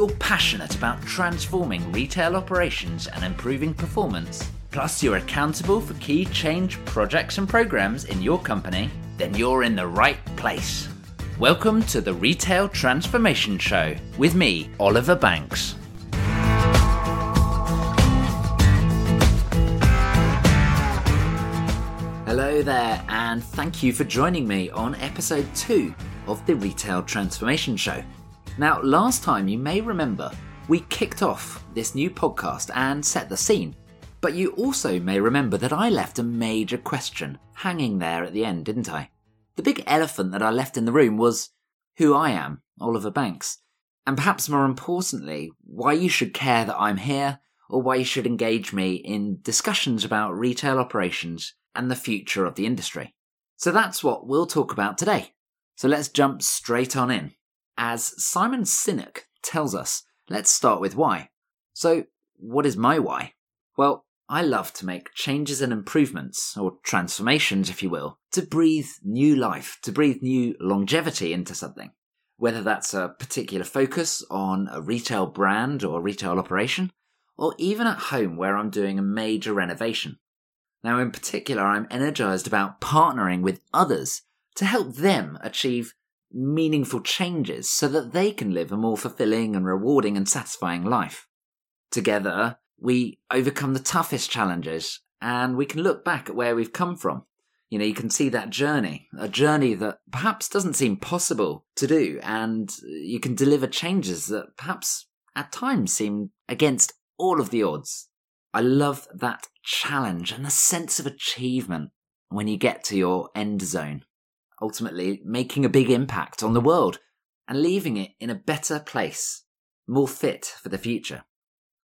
you're passionate about transforming retail operations and improving performance, plus you're accountable for key change projects and programs in your company, then you're in the right place. Welcome to the Retail Transformation Show with me, Oliver Banks. Hello there, and thank you for joining me on episode 2 of the Retail Transformation Show. Now, last time you may remember we kicked off this new podcast and set the scene, but you also may remember that I left a major question hanging there at the end, didn't I? The big elephant that I left in the room was who I am, Oliver Banks, and perhaps more importantly, why you should care that I'm here or why you should engage me in discussions about retail operations and the future of the industry. So that's what we'll talk about today. So let's jump straight on in. As Simon Sinek tells us, let's start with why. So, what is my why? Well, I love to make changes and improvements, or transformations, if you will, to breathe new life, to breathe new longevity into something. Whether that's a particular focus on a retail brand or retail operation, or even at home where I'm doing a major renovation. Now, in particular, I'm energized about partnering with others to help them achieve meaningful changes so that they can live a more fulfilling and rewarding and satisfying life. Together, we overcome the toughest challenges and we can look back at where we've come from. You know, you can see that journey, a journey that perhaps doesn't seem possible to do, and you can deliver changes that perhaps at times seem against all of the odds. I love that challenge and the sense of achievement when you get to your end zone, ultimately making a big impact on the world and leaving it in a better place, more fit for the future.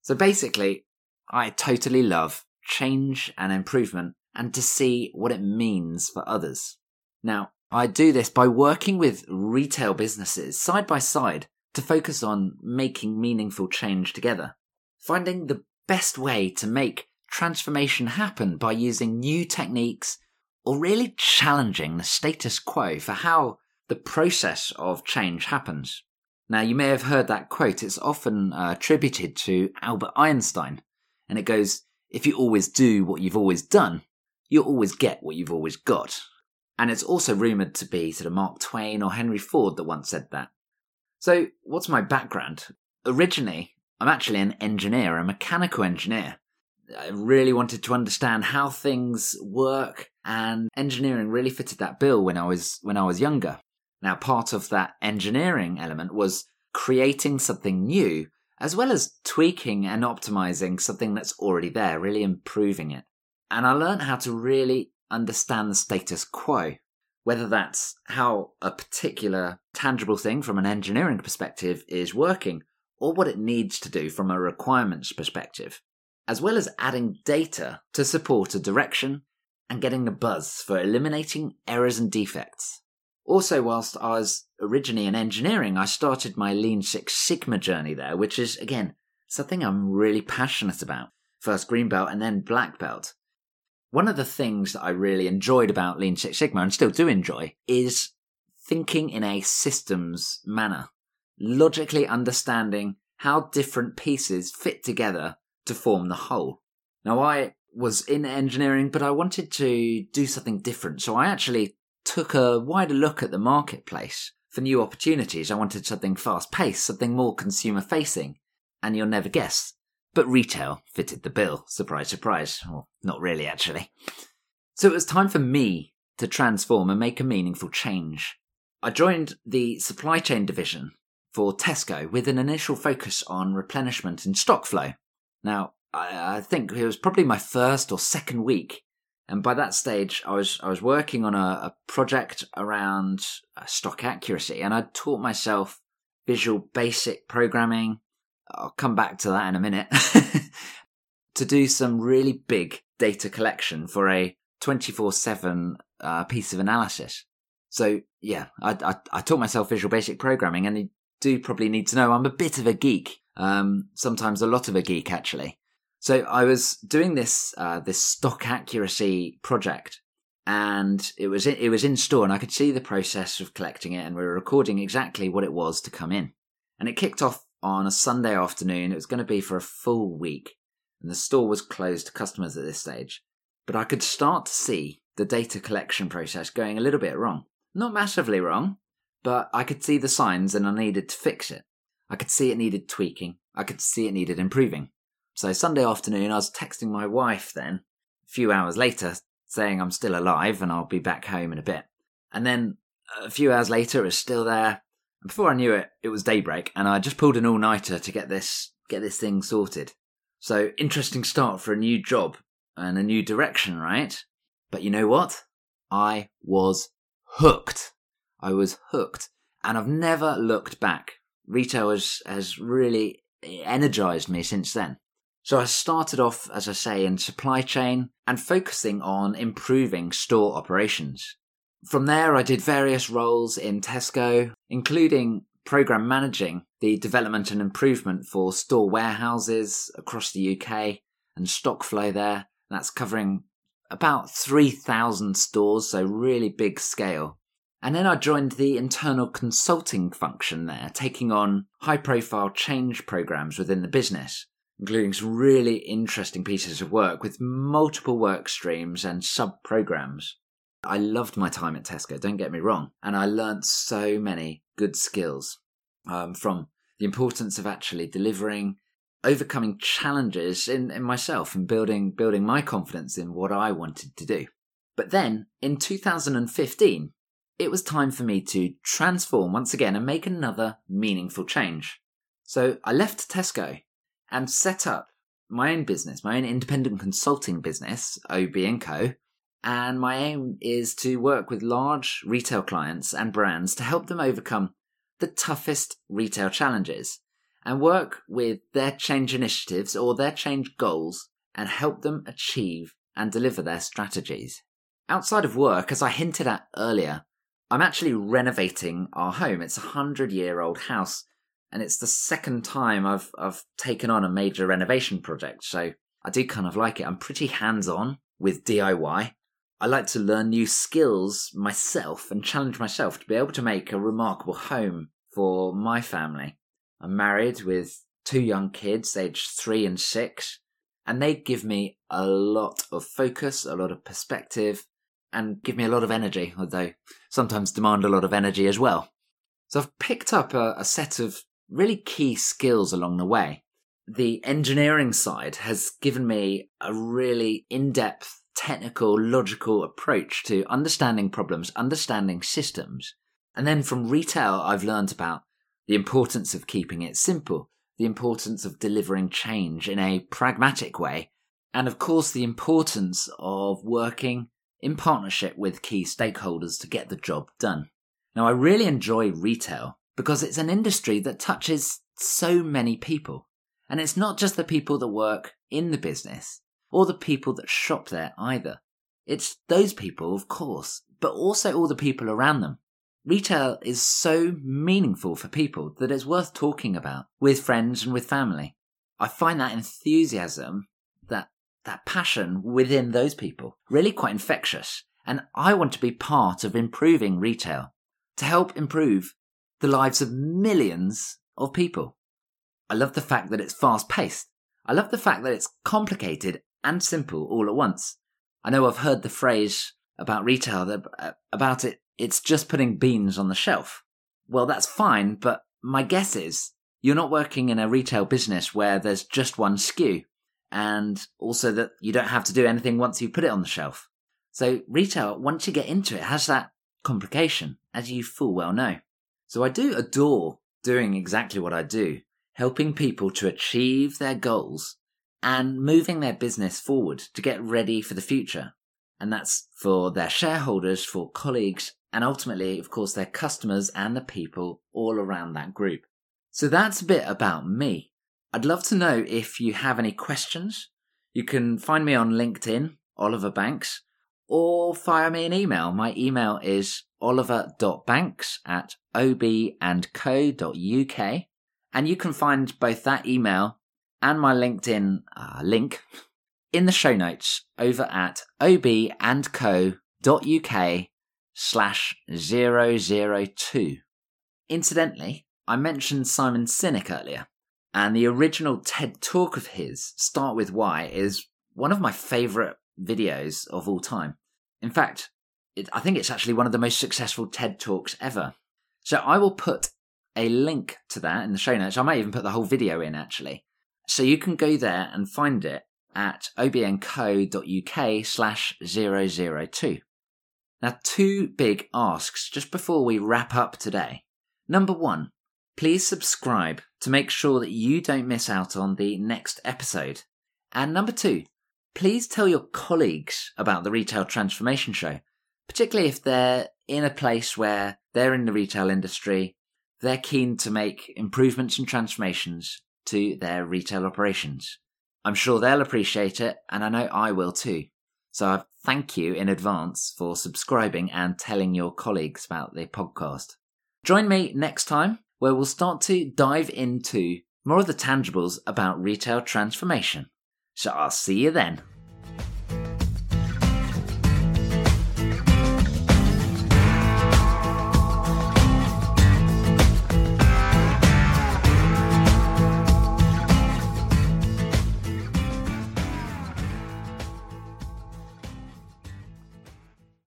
So basically, I totally love change and improvement and to see what it means for others. Now, I do this by working with retail businesses side by side to focus on making meaningful change together, finding the best way to make transformation happen by using new techniques or really challenging the status quo for how the process of change happens. Now, you may have heard that quote. It's often uh, attributed to Albert Einstein, and it goes, If you always do what you've always done, you'll always get what you've always got. And it's also rumoured to be sort of Mark Twain or Henry Ford that once said that. So, what's my background? Originally, I'm actually an engineer, a mechanical engineer. I really wanted to understand how things work, and engineering really fitted that bill when I was when I was younger. Now, part of that engineering element was creating something new, as well as tweaking and optimizing something that's already there, really improving it. And I learned how to really understand the status quo, whether that's how a particular tangible thing from an engineering perspective is working, or what it needs to do from a requirements perspective, as well as adding data to support a direction and getting the buzz for eliminating errors and defects. Also, whilst I was originally in engineering, I started my Lean Six Sigma journey there, which is, again, something I'm really passionate about. First green belt and then black belt. One of the things that I really enjoyed about Lean Six Sigma and still do enjoy is thinking in a systems manner, logically understanding how different pieces fit together to form the whole. Now, I was in engineering, but I wanted to do something different. So I actually took a wider look at the marketplace for new opportunities. I wanted something fast paced, something more consumer facing. And you'll never guess. But retail fitted the bill. Surprise, surprise. Well, not really, actually. So it was time for me to transform and make a meaningful change. I joined the supply chain division for Tesco with an initial focus on replenishment and stock flow. Now, I, I think it was probably my first or second week and by that stage, I was I was working on a, a project around uh, stock accuracy, and i'd taught myself Visual Basic programming. I'll come back to that in a minute. to do some really big data collection for a 24 uh, 7 piece of analysis. So, yeah, I, I, I, taught myself Visual Basic programming, and you do probably need to know I'm a bit of a geek. Um, sometimes a lot of a geek, actually. So I was doing this uh, this stock accuracy project, and it was in, it was in store, and I could see the process of collecting it, and we were recording exactly what it was to come in. And it kicked off on a Sunday afternoon. It was going to be for a full week, and the store was closed to customers at this stage. But I could start to see the data collection process going a little bit wrong. Not massively wrong, but I could see the signs and I needed to fix it. I could see it needed tweaking. I could see it needed improving. So Sunday afternoon, I was texting my wife then, a few hours later, saying I'm still alive and I'll be back home in a bit. And then a few hours later, it was still there. And before I knew it, it was daybreak, and I just pulled an all-nighter to get this get this thing sorted. So interesting start for a new job and a new direction, right? But you know what? I was hooked. I was hooked, and I've never looked back. Retail has has really energized me since then. So I started off, as I say, in supply chain and focusing on improving store operations. From there, I did various roles in Tesco, including program managing the development and improvement for store warehouses across the UK and stock flow there. That's covering about 3,000 stores, so really big scale. And then I joined the internal consulting function there, taking on high profile change programs within the business, including some really interesting pieces of work with multiple work streams and sub programs. I loved my time at Tesco, don't get me wrong, and I learnt so many good skills um, from the importance of actually delivering, overcoming challenges in, in myself and building building my confidence in what I wanted to do. But then in 2015, it was time for me to transform once again and make another meaningful change. So I left Tesco and set up my own business, my own independent consulting business, OB & Co, and my aim is to work with large retail clients and brands to help them overcome the toughest retail challenges and work with their change initiatives or their change goals and help them achieve and deliver their strategies. Outside of work, as I hinted at earlier, I'm actually renovating our home. It's a hundred year old house and it's the second time I've I've taken on a major renovation project. So I do kind of like it. I'm pretty hands on with DIY I like to learn new skills myself and challenge myself to be able to make a remarkable home for my family. I'm married with two young kids, aged three and six, and they give me a lot of focus, a lot of perspective, and give me a lot of energy, although sometimes demand a lot of energy as well. So I've picked up a, a set of really key skills along the way. The engineering side has given me a really in depth technical, logical approach to understanding problems, understanding systems. And then from retail, I've learned about the importance of keeping it simple, the importance of delivering change in a pragmatic way, and of course, the importance of working in partnership with key stakeholders to get the job done. Now, I really enjoy retail because it's an industry that touches so many people. And it's not just the people that work in the business, or the people that shop there either. It's those people, of course, but also all the people around them. Retail is so meaningful for people that it's worth talking about with friends and with family. I find that enthusiasm, that, that passion within those people really quite infectious. And I want to be part of improving retail to help improve the lives of millions of people. I love the fact that it's fast paced. I love the fact that it's complicated and simple all at once. I know I've heard the phrase about retail that uh, about it, it's just putting beans on the shelf. Well, that's fine, but my guess is you're not working in a retail business where there's just one SKU and also that you don't have to do anything once you put it on the shelf. So retail, once you get into it, has that complication, as you full well know. So I do adore doing exactly what I do, helping people to achieve their goals and moving their business forward to get ready for the future. And that's for their shareholders, for colleagues, and ultimately, of course, their customers and the people all around that group. So that's a bit about me. I'd love to know if you have any questions. You can find me on LinkedIn, Oliver Banks, or fire me an email. My email is oliver.banks at obandco.uk. And you can find both that email and my LinkedIn uh, link in the show notes over at obandco.uk slash 002. Incidentally, I mentioned Simon Sinek earlier. And the original TED talk of his, Start With Why, is one of my favorite videos of all time. In fact, it, I think it's actually one of the most successful TED talks ever. So I will put a link to that in the show notes. I might even put the whole video in actually. So you can go there and find it at obandco.uk slash 002. Now, two big asks just before we wrap up today. Number one, please subscribe to make sure that you don't miss out on the next episode. And number two, please tell your colleagues about the Retail Transformation Show, particularly if they're in a place where they're in the retail industry, they're keen to make improvements and transformations to their retail operations. I'm sure they'll appreciate it, and I know I will too. So I thank you in advance for subscribing and telling your colleagues about the podcast. Join me next time where we'll start to dive into more of the tangibles about retail transformation. So I'll see you then.